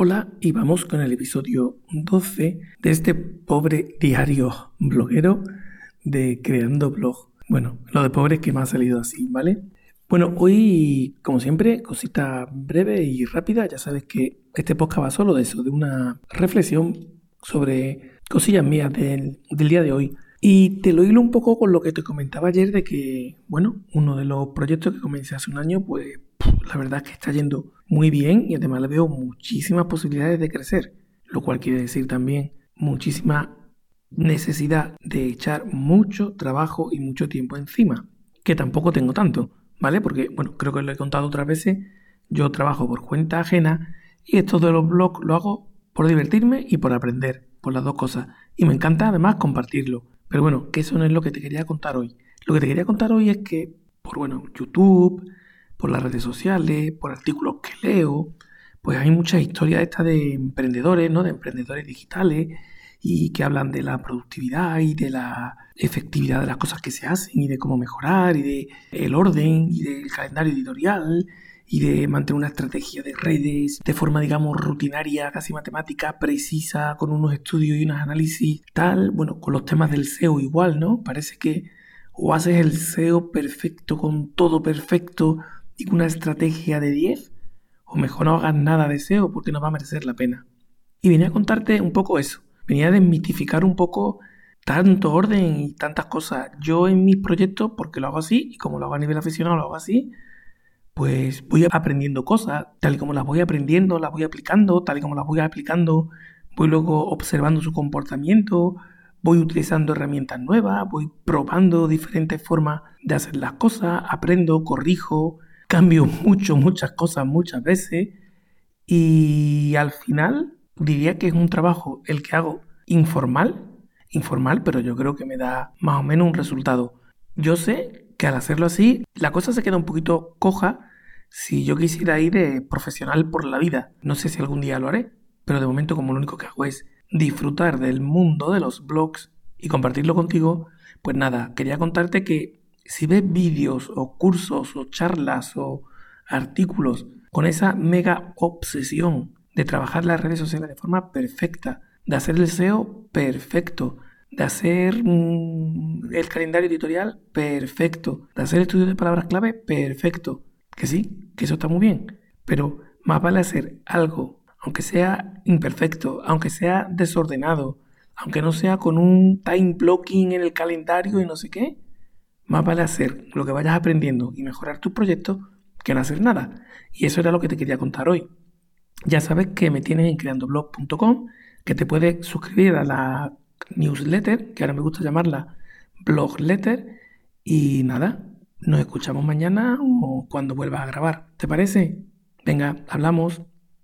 Hola y vamos con el episodio 12 de este pobre diario bloguero de Creando Blog. Bueno, lo de pobre es que me ha salido así, ¿vale? Bueno, hoy, como siempre, cosita breve y rápida. Ya sabes que este podcast va solo de eso, de una reflexión sobre cosillas mías del, del día de hoy. Y te lo hilo un poco con lo que te comentaba ayer de que, bueno, uno de los proyectos que comencé hace un año, pues la verdad es que está yendo muy bien y además le veo muchísimas posibilidades de crecer, lo cual quiere decir también muchísima necesidad de echar mucho trabajo y mucho tiempo encima, que tampoco tengo tanto, ¿vale? Porque, bueno, creo que lo he contado otras veces, yo trabajo por cuenta ajena y esto de los blogs lo hago por divertirme y por aprender, por las dos cosas. Y me encanta además compartirlo. Pero bueno, que eso no es lo que te quería contar hoy. Lo que te quería contar hoy es que por, bueno, YouTube, por las redes sociales, por artículos que leo, pues hay muchas historias estas de emprendedores, ¿no? De emprendedores digitales y que hablan de la productividad y de la efectividad de las cosas que se hacen y de cómo mejorar y de el orden y del calendario editorial y de mantener una estrategia de redes de forma, digamos, rutinaria, casi matemática, precisa, con unos estudios y unos análisis tal. Bueno, con los temas del SEO igual, ¿no? Parece que o haces el SEO perfecto, con todo perfecto, y una estrategia de 10, o mejor no hagas nada de SEO porque no va a merecer la pena. Y venía a contarte un poco eso, venía a desmitificar un poco tanto orden y tantas cosas. Yo en mis proyectos, porque lo hago así, y como lo hago a nivel aficionado, lo hago así, pues voy aprendiendo cosas, tal y como las voy aprendiendo, las voy aplicando, tal y como las voy aplicando, voy luego observando su comportamiento, voy utilizando herramientas nuevas, voy probando diferentes formas de hacer las cosas, aprendo, corrijo, cambio mucho, muchas cosas muchas veces y al final diría que es un trabajo el que hago informal, informal, pero yo creo que me da más o menos un resultado. Yo sé que al hacerlo así, la cosa se queda un poquito coja si yo quisiera ir de profesional por la vida. No sé si algún día lo haré, pero de momento como lo único que hago es disfrutar del mundo de los blogs y compartirlo contigo, pues nada, quería contarte que si ves vídeos o cursos o charlas o artículos con esa mega obsesión de trabajar las redes sociales de forma perfecta, de hacer el SEO perfecto, de hacer mm, el calendario editorial perfecto, de hacer estudios de palabras clave perfecto, que sí, que eso está muy bien, pero más vale hacer algo, aunque sea imperfecto, aunque sea desordenado, aunque no sea con un time blocking en el calendario y no sé qué, más vale hacer lo que vayas aprendiendo y mejorar tus proyectos que no hacer nada. Y eso era lo que te quería contar hoy. Ya sabes que me tienes en creandoblog.com, que te puedes suscribir a la newsletter, que ahora me gusta llamarla blogletter. Y nada, nos escuchamos mañana o cuando vuelvas a grabar. ¿Te parece? Venga, hablamos.